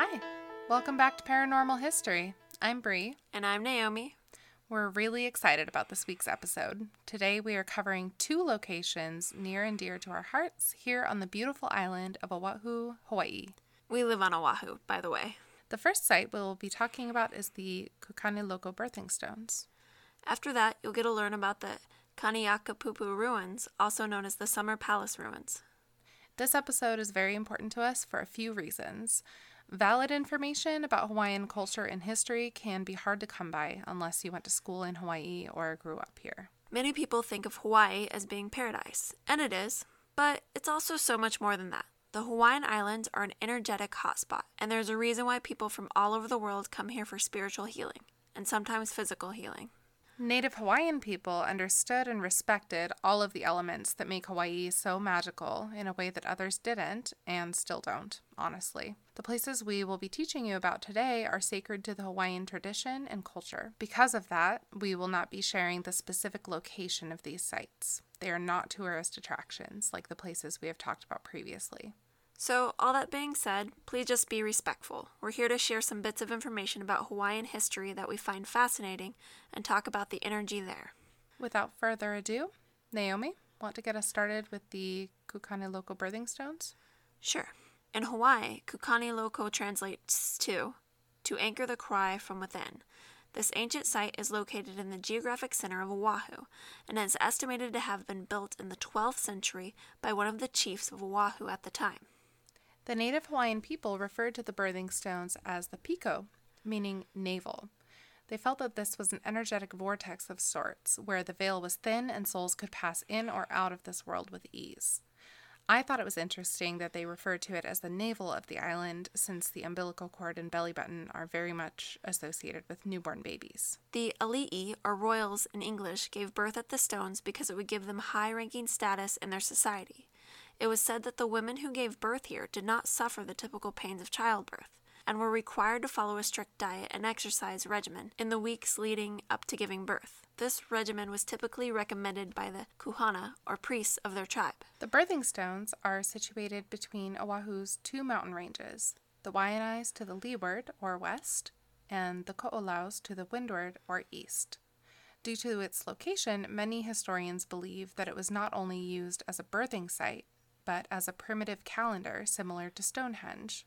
Hi, welcome back to Paranormal History. I'm Bree. And I'm Naomi. We're really excited about this week's episode. Today we are covering two locations near and dear to our hearts here on the beautiful island of Oahu, Hawaii. We live on Oahu, by the way. The first site we'll be talking about is the Kukaniloko birthing stones. After that, you'll get to learn about the Kaniakapupu ruins, also known as the Summer Palace ruins. This episode is very important to us for a few reasons. Valid information about Hawaiian culture and history can be hard to come by unless you went to school in Hawaii or grew up here. Many people think of Hawaii as being paradise, and it is, but it's also so much more than that. The Hawaiian Islands are an energetic hotspot, and there's a reason why people from all over the world come here for spiritual healing, and sometimes physical healing. Native Hawaiian people understood and respected all of the elements that make Hawaii so magical in a way that others didn't and still don't, honestly. The places we will be teaching you about today are sacred to the Hawaiian tradition and culture. Because of that, we will not be sharing the specific location of these sites. They are not tourist attractions like the places we have talked about previously. So, all that being said, please just be respectful. We're here to share some bits of information about Hawaiian history that we find fascinating and talk about the energy there. Without further ado, Naomi, want to get us started with the Kukaniloko birthing stones? Sure. In Hawaii, Kukani Loko translates to to anchor the cry from within. This ancient site is located in the geographic center of Oahu and is estimated to have been built in the 12th century by one of the chiefs of Oahu at the time. The native Hawaiian people referred to the birthing stones as the piko, meaning navel. They felt that this was an energetic vortex of sorts, where the veil was thin and souls could pass in or out of this world with ease. I thought it was interesting that they referred to it as the navel of the island, since the umbilical cord and belly button are very much associated with newborn babies. The ali'i, or royals in English, gave birth at the stones because it would give them high ranking status in their society. It was said that the women who gave birth here did not suffer the typical pains of childbirth and were required to follow a strict diet and exercise regimen in the weeks leading up to giving birth. This regimen was typically recommended by the kahuna, or priests of their tribe. The birthing stones are situated between Oahu's two mountain ranges, the Waianaes to the leeward, or west, and the Ko'olaus to the windward, or east. Due to its location, many historians believe that it was not only used as a birthing site, but as a primitive calendar similar to Stonehenge.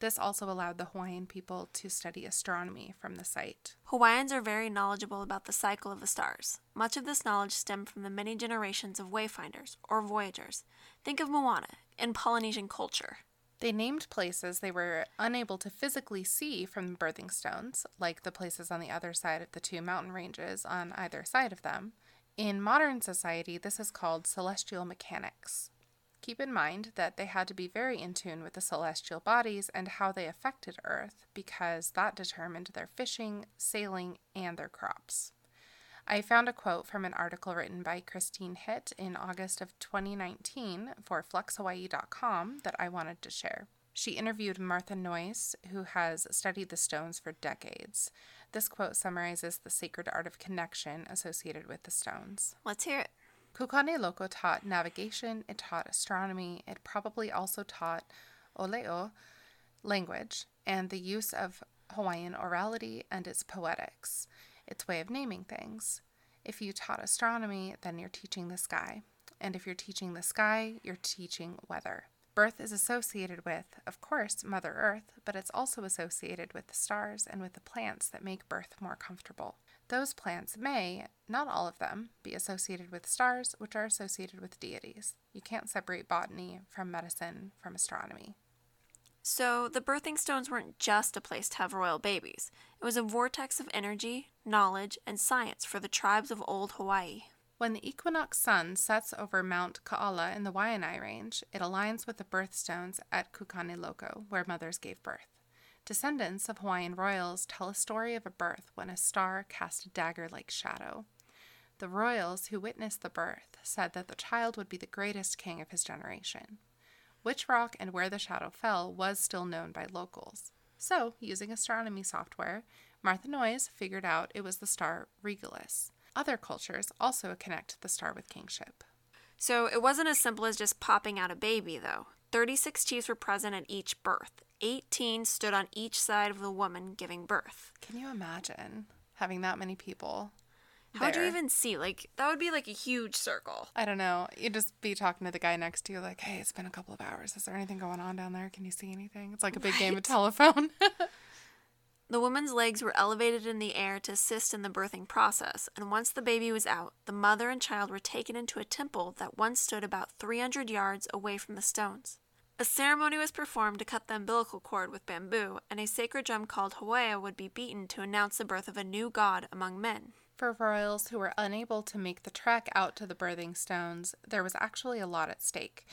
This also allowed the Hawaiian people to study astronomy from the site. Hawaiians are very knowledgeable about the cycle of the stars. Much of this knowledge stemmed from the many generations of wayfinders, or voyagers. Think of Moana in Polynesian culture. They named places they were unable to physically see from the birthing stones, like the places on the other side of the two mountain ranges on either side of them. In modern society, this is called celestial mechanics. Keep in mind that they had to be very in tune with the celestial bodies and how they affected Earth because that determined their fishing, sailing, and their crops. I found a quote from an article written by Christine Hitt in August of 2019 for FluxHawaii.com that I wanted to share. She interviewed Martha Noyes, who has studied the stones for decades. This quote summarizes the sacred art of connection associated with the stones. Let's hear it. Kukaniloko taught navigation, it taught astronomy, it probably also taught olelo, language, and the use of Hawaiian orality and its poetics, its way of naming things. If you taught astronomy, then you're teaching the sky. And if you're teaching the sky, you're teaching weather. Birth is associated with, of course, Mother Earth, but it's also associated with the stars and with the plants that make birth more comfortable. Those plants may, not all of them, be associated with stars, which are associated with deities. You can't separate botany from medicine from astronomy. So, the birthing stones weren't just a place to have royal babies. It was a vortex of energy, knowledge, and science for the tribes of old Hawaii. When the equinox sun sets over Mount Kaala in the Waianae Range, it aligns with the birthstones at Kukaniloko, where mothers gave birth. Descendants of Hawaiian royals tell a story of a birth when a star cast a dagger like shadow. The royals who witnessed the birth said that the child would be the greatest king of his generation. Which rock and where the shadow fell was still known by locals. So, using astronomy software, Martha Noyes figured out it was the star Regulus. Other cultures also connect the star with kingship. So it wasn't as simple as just popping out a baby, though. 36 chiefs were present at each birth, 18 stood on each side of the woman giving birth. Can you imagine having that many people? How would you even see? Like, that would be like a huge circle. I don't know. You'd just be talking to the guy next to you, like, hey, it's been a couple of hours. Is there anything going on down there? Can you see anything? It's like a big game of telephone. The woman's legs were elevated in the air to assist in the birthing process, and once the baby was out, the mother and child were taken into a temple that once stood about 300 yards away from the stones. A ceremony was performed to cut the umbilical cord with bamboo, and a sacred drum called Hawea would be beaten to announce the birth of a new god among men. For royals who were unable to make the trek out to the birthing stones, there was actually a lot at stake.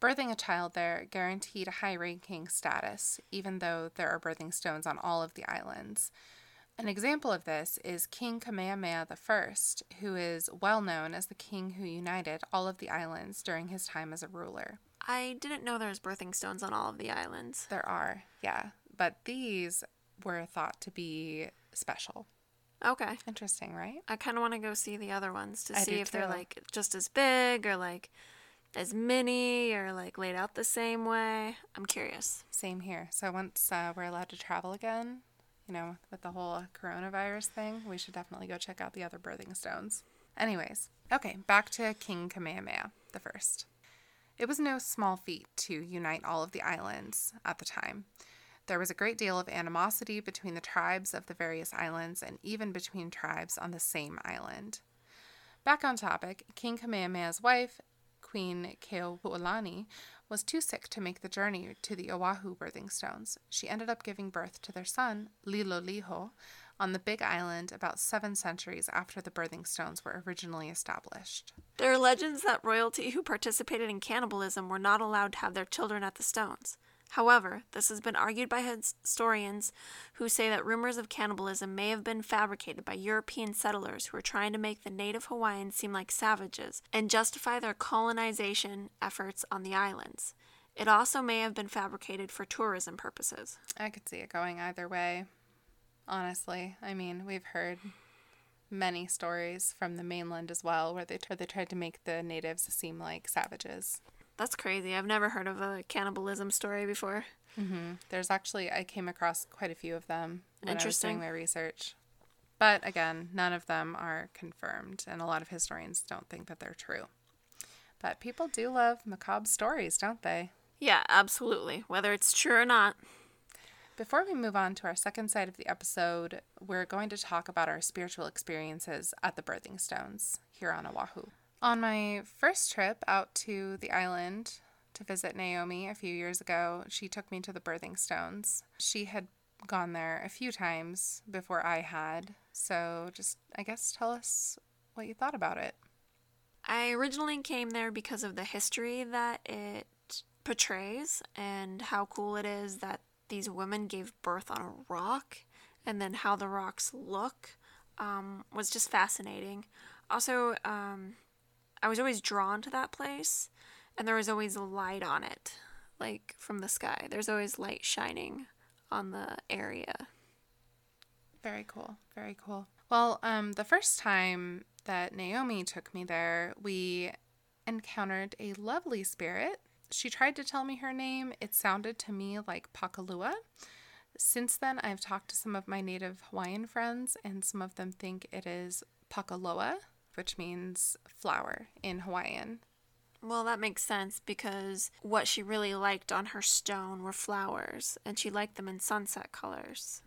Birthing a child there guaranteed a high ranking status, even though there are birthing stones on all of the islands. An example of this is King Kamehameha I, who is well known as the king who united all of the islands during his time as a ruler. I didn't know there was birthing stones on all of the islands. There are, yeah, but these were thought to be special. Okay. Interesting, right? I kind of want to go see the other ones to I see if they're like just as big or like as mini or like laid out the same way. I'm curious. Same here. So once uh, we're allowed to travel again, you know, with the whole coronavirus thing, we should definitely go check out the other birthing stones. Anyways, okay, back to King Kamehameha the first. It was no small feat to unite all of the islands at the time. There was a great deal of animosity between the tribes of the various islands and even between tribes on the same island. Back on topic, King Kamehameha's wife, Queen Keopuolani, was too sick to make the journey to the Oahu birthing stones. She ended up giving birth to their son, Liholiho, on the Big Island about seven centuries after the birthing stones were originally established. There are legends that royalty who participated in cannibalism were not allowed to have their children at the stones. However, this has been argued by historians who say that rumors of cannibalism may have been fabricated by European settlers who were trying to make the native Hawaiians seem like savages and justify their colonization efforts on the islands. It also may have been fabricated for tourism purposes. I could see it going either way. Honestly, I mean, we've heard many stories from the mainland as well where they, where they tried to make the natives seem like savages. That's crazy. I've never heard of a cannibalism story before. Mm-hmm. There's actually, I came across quite a few of them when I was Interesting. doing my research. But again, none of them are confirmed, and a lot of historians don't think that they're true. But people do love macabre stories, don't they? Yeah, absolutely. Whether it's true or not. Before we move on to our second side of the episode, we're going to talk about our spiritual experiences at the birthing stones here on Oahu. On my first trip out to the island to visit Naomi a few years ago, she took me to the birthing stones. She had gone there a few times before I had, so just, I guess, tell us what you thought about it. I originally came there because of the history that it portrays and how cool it is that these women gave birth on a rock and then how the rocks look um, was just fascinating. Also, um, I was always drawn to that place and there was always light on it, like from the sky. There's always light shining on the area. Very cool. Very cool. Well, um, the first time that Naomi took me there, we encountered a lovely spirit. She tried to tell me her name. It sounded to me like Pakalua. Since then, I've talked to some of my native Hawaiian friends, and some of them think it is Pakaloa, which means flower in Hawaiian. Well, that makes sense because what she really liked on her stone were flowers, and she liked them in sunset colors.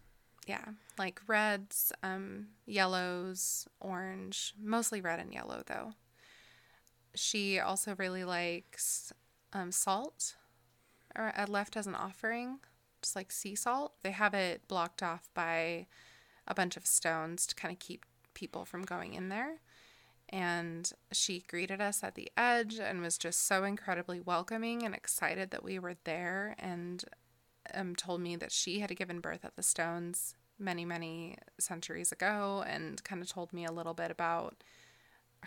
Yeah, like reds, um, yellows, orange, mostly red and yellow though. She also really likes um, salt, or left as an offering, just like sea salt. They have it blocked off by a bunch of stones to kind of keep people from going in there. And she greeted us at the edge and was just so incredibly welcoming and excited that we were there and um, told me that she had given birth at the Stones many, many centuries ago and kind of told me a little bit about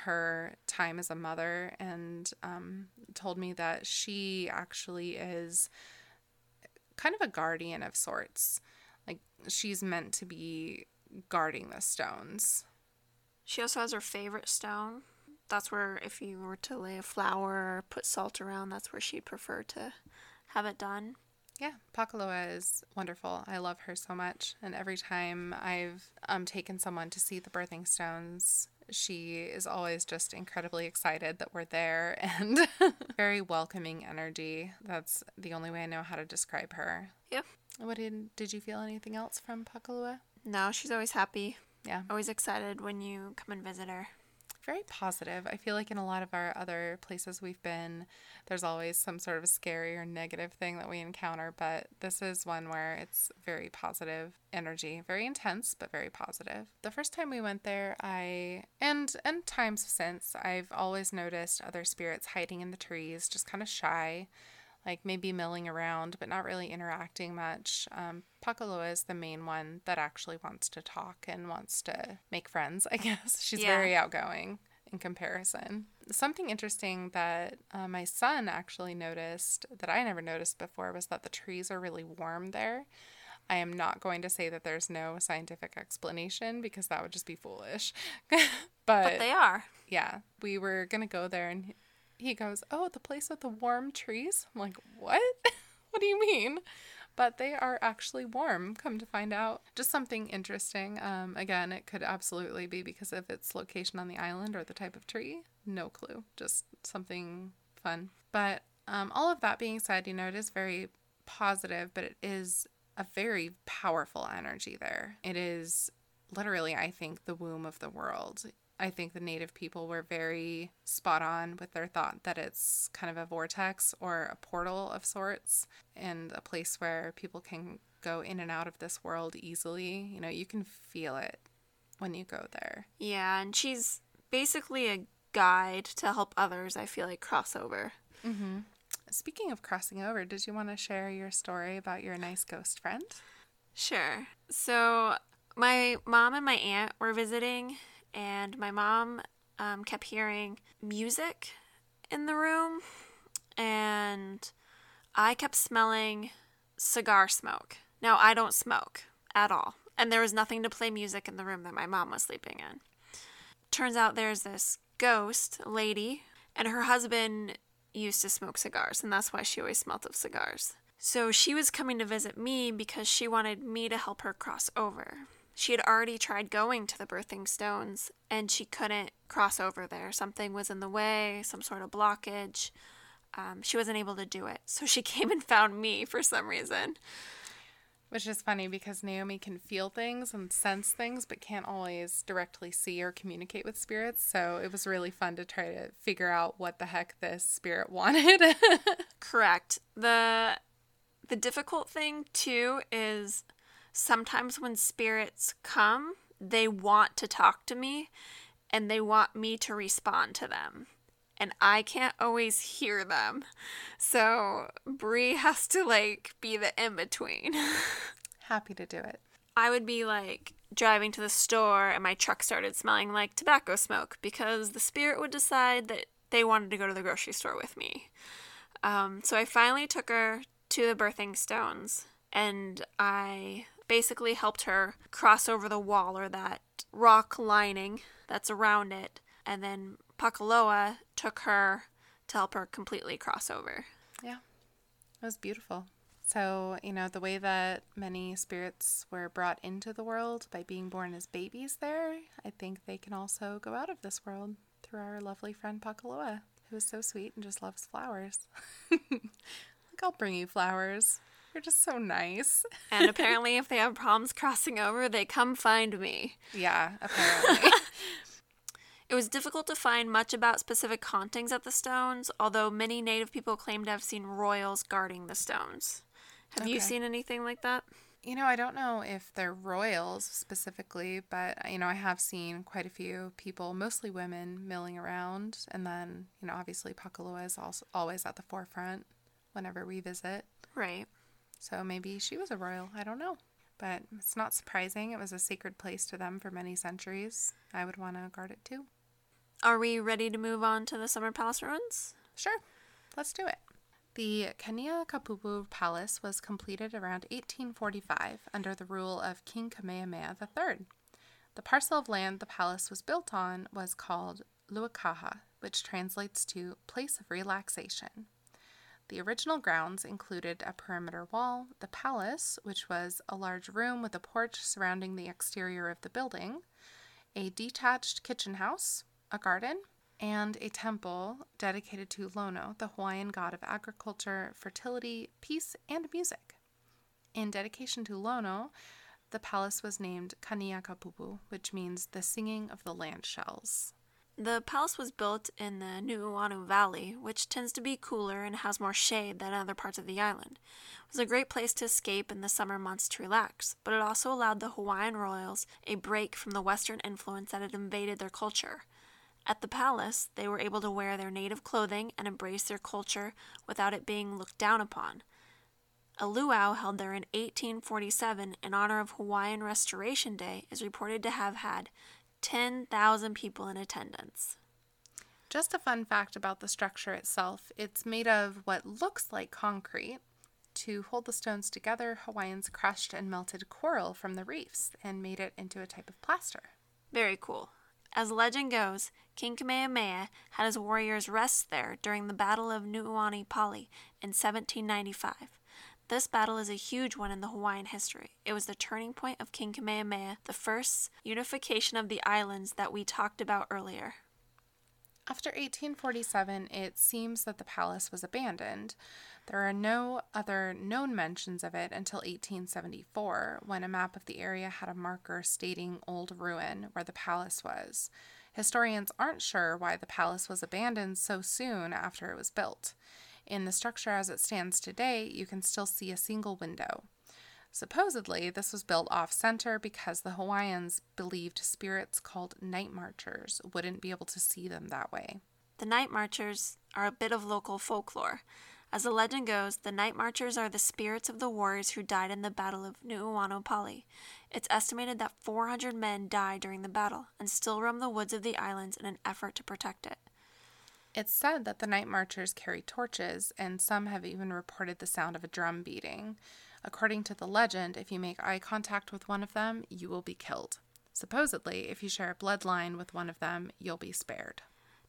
her time as a mother and um, told me that she actually is kind of a guardian of sorts. Like she's meant to be guarding the stones. She also has her favorite stone. That's where, if you were to lay a flower or put salt around, that's where she'd prefer to have it done. Yeah, Pakaloa is wonderful. I love her so much. And every time I've um, taken someone to see the birthing stones, she is always just incredibly excited that we're there and very welcoming energy. That's the only way I know how to describe her. Yep. What did did you feel anything else from Pakalua? No, she's always happy. Yeah. Always excited when you come and visit her very positive. I feel like in a lot of our other places we've been, there's always some sort of scary or negative thing that we encounter, but this is one where it's very positive energy, very intense, but very positive. The first time we went there, I and and times since, I've always noticed other spirits hiding in the trees, just kind of shy like maybe milling around, but not really interacting much. Um, Pakaloa is the main one that actually wants to talk and wants to make friends, I guess. She's yeah. very outgoing in comparison. Something interesting that uh, my son actually noticed that I never noticed before was that the trees are really warm there. I am not going to say that there's no scientific explanation because that would just be foolish. but, but they are. Yeah. We were going to go there and he goes, Oh, the place with the warm trees? I'm like, What? what do you mean? But they are actually warm, come to find out. Just something interesting. Um, again, it could absolutely be because of its location on the island or the type of tree. No clue. Just something fun. But um, all of that being said, you know, it is very positive, but it is a very powerful energy there. It is literally, I think, the womb of the world. I think the native people were very spot on with their thought that it's kind of a vortex or a portal of sorts and a place where people can go in and out of this world easily. You know, you can feel it when you go there. Yeah, and she's basically a guide to help others, I feel like, cross over. Mm-hmm. Speaking of crossing over, did you want to share your story about your nice ghost friend? Sure. So, my mom and my aunt were visiting and my mom um, kept hearing music in the room, and I kept smelling cigar smoke. Now, I don't smoke at all, and there was nothing to play music in the room that my mom was sleeping in. Turns out there's this ghost lady, and her husband used to smoke cigars, and that's why she always smelled of cigars. So she was coming to visit me because she wanted me to help her cross over. She had already tried going to the birthing stones and she couldn't cross over there. Something was in the way, some sort of blockage. Um, she wasn't able to do it. So she came and found me for some reason. Which is funny because Naomi can feel things and sense things, but can't always directly see or communicate with spirits. So it was really fun to try to figure out what the heck this spirit wanted. Correct. The the difficult thing too is sometimes when spirits come, they want to talk to me and they want me to respond to them. And I can't always hear them. So Bree has to like be the in between. Happy to do it. I would be like driving to the store and my truck started smelling like tobacco smoke because the spirit would decide that they wanted to go to the grocery store with me. Um, so I finally took her to the birthing stones and I basically helped her cross over the wall or that rock lining that's around it. And then Pakaloa took her to help her completely cross over. Yeah, it was beautiful. So, you know, the way that many spirits were brought into the world by being born as babies there, I think they can also go out of this world through our lovely friend Pakaloa, who is so sweet and just loves flowers. Look, I'll bring you flowers. You're just so nice. and apparently, if they have problems crossing over, they come find me. Yeah, apparently. it was difficult to find much about specific hauntings at the stones, although many native people claim to have seen royals guarding the stones. Have okay. you seen anything like that? You know, I don't know if they're royals specifically, but you know, I have seen quite a few people, mostly women, milling around, and then you know, obviously Pakaloa is also always at the forefront whenever we visit. Right. So maybe she was a royal. I don't know. But it's not surprising. It was a sacred place to them for many centuries. I would want to guard it too. Are we ready to move on to the Summer Palace ruins? Sure. Let's do it. The Kania Kapupu Palace was completed around 1845 under the rule of King Kamehameha III. The parcel of land the palace was built on was called Luakaha, which translates to place of relaxation. The original grounds included a perimeter wall, the palace, which was a large room with a porch surrounding the exterior of the building, a detached kitchen house, a garden, and a temple dedicated to Lono, the Hawaiian god of agriculture, fertility, peace, and music. In dedication to Lono, the palace was named Kaniakapupu, which means the singing of the land shells. The palace was built in the Nuuanu Valley, which tends to be cooler and has more shade than other parts of the island. It was a great place to escape in the summer months to relax, but it also allowed the Hawaiian royals a break from the Western influence that had invaded their culture. At the palace, they were able to wear their native clothing and embrace their culture without it being looked down upon. A luau held there in 1847 in honor of Hawaiian Restoration Day is reported to have had 10,000 people in attendance. Just a fun fact about the structure itself it's made of what looks like concrete. To hold the stones together, Hawaiians crushed and melted coral from the reefs and made it into a type of plaster. Very cool. As legend goes, King Kamehameha had his warriors rest there during the Battle of Nuuanu Pali in 1795. This battle is a huge one in the Hawaiian history. It was the turning point of King Kamehameha, the first unification of the islands that we talked about earlier. After 1847, it seems that the palace was abandoned. There are no other known mentions of it until 1874, when a map of the area had a marker stating Old Ruin, where the palace was. Historians aren't sure why the palace was abandoned so soon after it was built. In the structure as it stands today, you can still see a single window. Supposedly, this was built off center because the Hawaiians believed spirits called night marchers wouldn't be able to see them that way. The night marchers are a bit of local folklore. As the legend goes, the night marchers are the spirits of the warriors who died in the Battle of Nuuanu Pali. It's estimated that 400 men died during the battle and still roam the woods of the islands in an effort to protect it. It's said that the night marchers carry torches, and some have even reported the sound of a drum beating. According to the legend, if you make eye contact with one of them, you will be killed. Supposedly, if you share a bloodline with one of them, you'll be spared.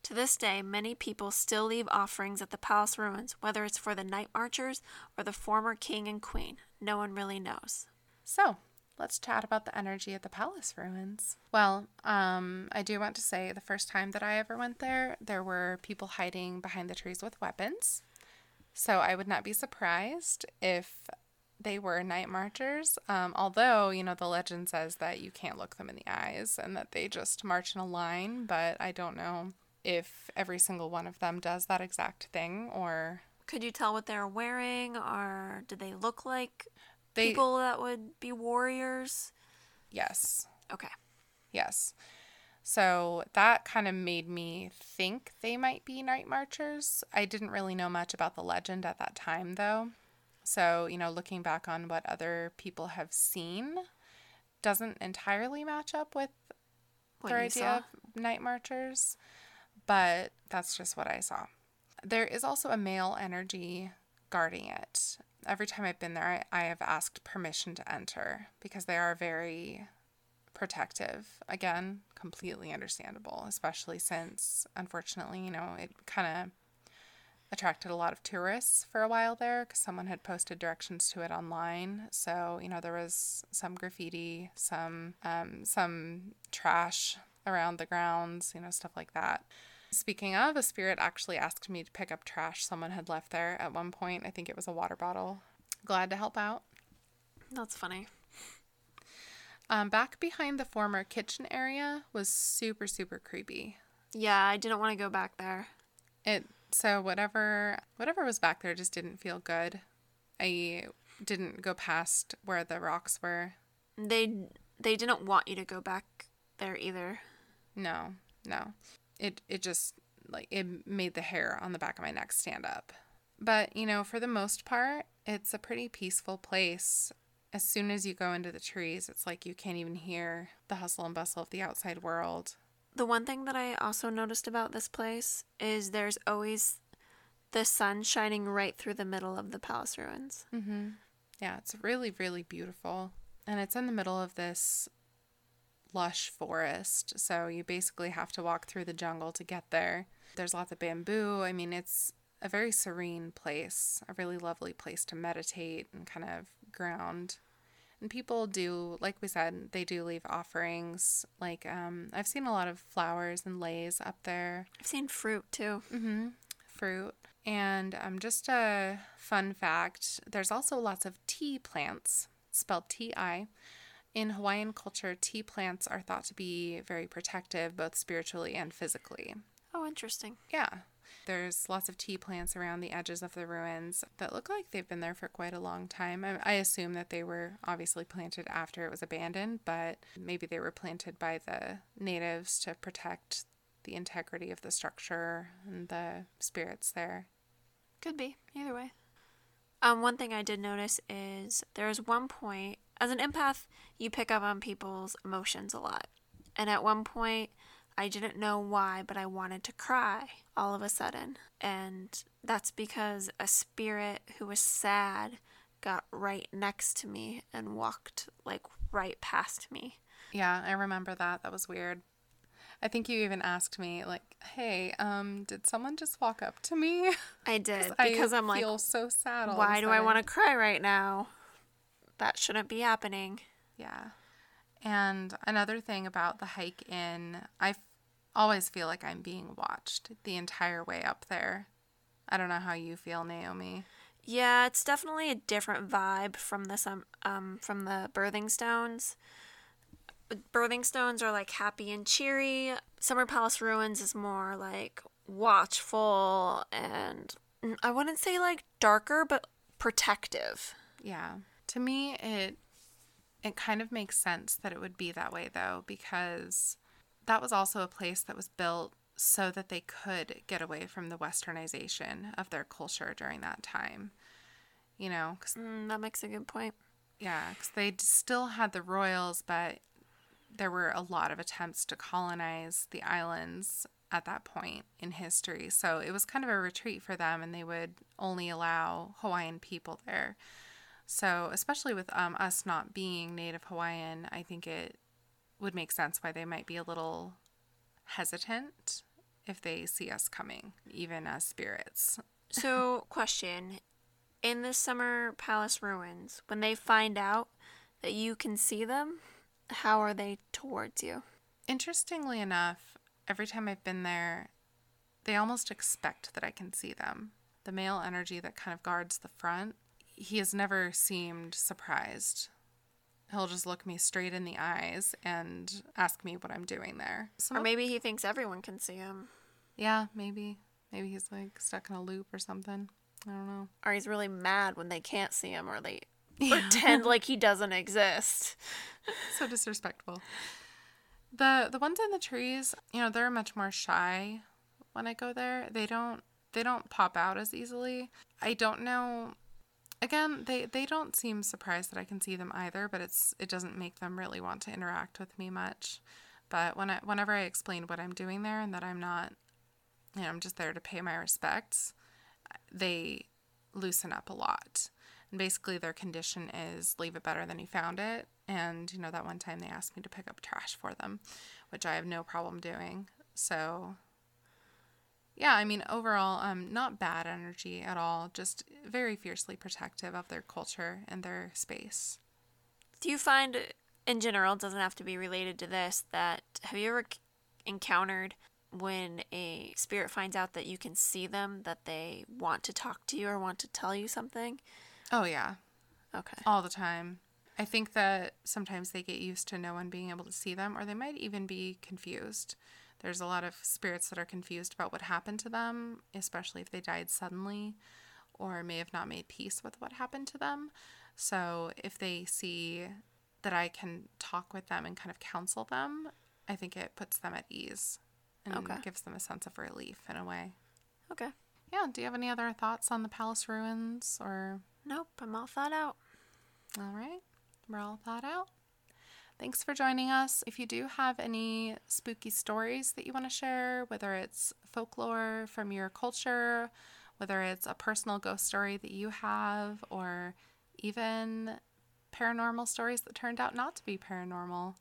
To this day, many people still leave offerings at the palace ruins, whether it's for the night marchers or the former king and queen. No one really knows. So, let's chat about the energy at the palace ruins. Well, um, I do want to say the first time that I ever went there, there were people hiding behind the trees with weapons. So I would not be surprised if they were night marchers. Um, although, you know, the legend says that you can't look them in the eyes and that they just march in a line, but I don't know if every single one of them does that exact thing or. Could you tell what they're wearing, or did they look like They- people that would be warriors? Yes. Okay. Yes. So that kind of made me think they might be night marchers. I didn't really know much about the legend at that time, though. So, you know, looking back on what other people have seen doesn't entirely match up with What their idea saw? of night marchers, but that's just what I saw. There is also a male energy guarding it. Every time I've been there, I, I have asked permission to enter because they are very protective. Again, completely understandable, especially since, unfortunately, you know, it kind of attracted a lot of tourists for a while there because someone had posted directions to it online. So, you know, there was some graffiti, some um, some trash around the grounds, you know, stuff like that. Speaking of, a spirit actually asked me to pick up trash someone had left there at one point. I think it was a water bottle. Glad to help out. That's funny. Um, back behind the former kitchen area was super, super creepy. Yeah, I didn't want to go back there. It so whatever whatever was back there just didn't feel good. I didn't go past where the rocks were. They they didn't want you to go back there either. No, no. It it just like it made the hair on the back of my neck stand up. But, you know, for the most part, it's a pretty peaceful place. As soon as you go into the trees, it's like you can't even hear the hustle and bustle of the outside world. The one thing that I also noticed about this place is there's always the sun shining right through the middle of the palace ruins. Mm-hmm. Yeah, it's really, really beautiful. And it's in the middle of this lush forest. So you basically have to walk through the jungle to get there. There's lots of bamboo. I mean, it's a very serene place, a really lovely place to meditate and kind of ground. And people do, like we said, they do leave offerings. Like um, I've seen a lot of flowers and leis up there. I've seen fruit too. Mm-hmm. Fruit. And um, just a fun fact there's also lots of ti plants, spelled T I. In Hawaiian culture, ti plants are thought to be very protective, both spiritually and physically. Oh, interesting. Yeah. There's lots of ti plants around the edges of the ruins that look like they've been there for quite a long time. I, I assume that they were obviously planted after it was abandoned, but maybe they were planted by the natives to protect the integrity of the structure and the spirits there. Could be. Either way. Um, one thing I did notice is there's one point, as an empath, you pick up on people's emotions a lot. And at one point, I didn't know why, but I wanted to cry all of a sudden. And that's because a spirit who was sad got right next to me and walked like right past me. Yeah, I remember that. That was weird. I think you even asked me like, "Hey, um, did someone just walk up to me?" I did because I I'm like, feel so sad. why do I want to cry right now? That shouldn't be happening. Yeah. And another thing about the hike in, I f- always feel like I'm being watched the entire way up there. I don't know how you feel, Naomi. Yeah, it's definitely a different vibe from the some um from the birthing stones. Birthing stones are like happy and cheery. Summer Palace Ruins is more like watchful and mm, I wouldn't say like darker, but protective. Yeah. To me, it it kind of makes sense that it would be that way though because that was also a place that was built so that they could get away from the westernization of their culture during that time. You know, 'cause Mm, that makes a good point. Yeah, because they still had the royals, but there were a lot of attempts to colonize the islands at that point in history. So it was kind of a retreat for them, and they would only allow Hawaiian people there. So, especially with um, us not being Native Hawaiian, I think it would make sense why they might be a little hesitant if they see us coming, even as spirits. So, question. In the Summer Palace ruins, when they find out that you can see them, how are they towards you? Interestingly enough, every time I've been there, they almost expect that I can see them. The male energy that kind of guards the front, he has never seemed surprised. He'll just look me straight in the eyes and ask me what I'm doing there. Some Or maybe he thinks everyone can see him. yeah, maybe. Maybe he's like stuck in a loop or something. I don't know. Or he's really mad when they can't see him or they pretend like he doesn't exist. so disrespectful. The the ones in the trees, you know, they're much more shy when I go there. They don't they don't pop out as easily. I don't know again, they they don't seem surprised that I can see them either, but it's it doesn't make them really want to interact with me much. But when I whenever I explain what I'm doing there and that I'm not you know, I'm just there to pay my respects, they loosen up a lot. And basically, their condition is leave it better than you found it. And, you know, that one time they asked me to pick up trash for them, which I have no problem doing. So, yeah, I mean, overall, um, not bad energy at all, just very fiercely protective of their culture and their space. Do you find, in general, doesn't have to be related to this, that have you ever encountered when a spirit finds out that you can see them, that they want to talk to you or want to tell you something? Oh, yeah, Okay. all the time. I think that sometimes they get used to no one being able to see them, or they might even be confused. There's a lot of spirits that are confused about what happened to them, especially if they died suddenly or may have not made peace with what happened to them. So if they see that I can talk with them and kind of counsel them, I think it puts them at ease and Okay. gives them a sense of relief in a way. Okay. Yeah, do you have any other thoughts on the palace ruins or Nope, I'm all thought out. All right, we're all thought out. Thanks for joining us. If you do have any spooky stories that you want to share, whether it's folklore from your culture, whether it's a personal ghost story that you have, or even paranormal stories that turned out not to be paranormal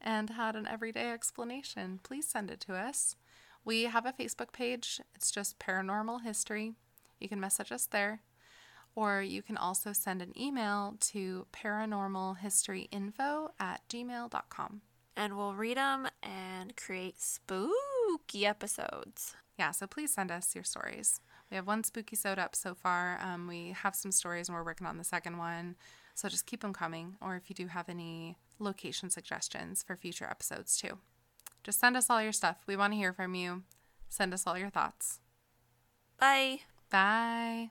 and had an everyday explanation, please send it to us. We have a Facebook page, it's just Paranormal History. You can message us there. Or you can also send an email to paranormalhistoryinfo at gmail.com. And we'll read them and create spooky episodes. Yeah, so please send us your stories. We have one spooky sewed up so far. Um, we have some stories and we're working on the second one. So just keep them coming. Or if you do have any location suggestions for future episodes too, just send us all your stuff. We want to hear from you. Send us all your thoughts. Bye. Bye.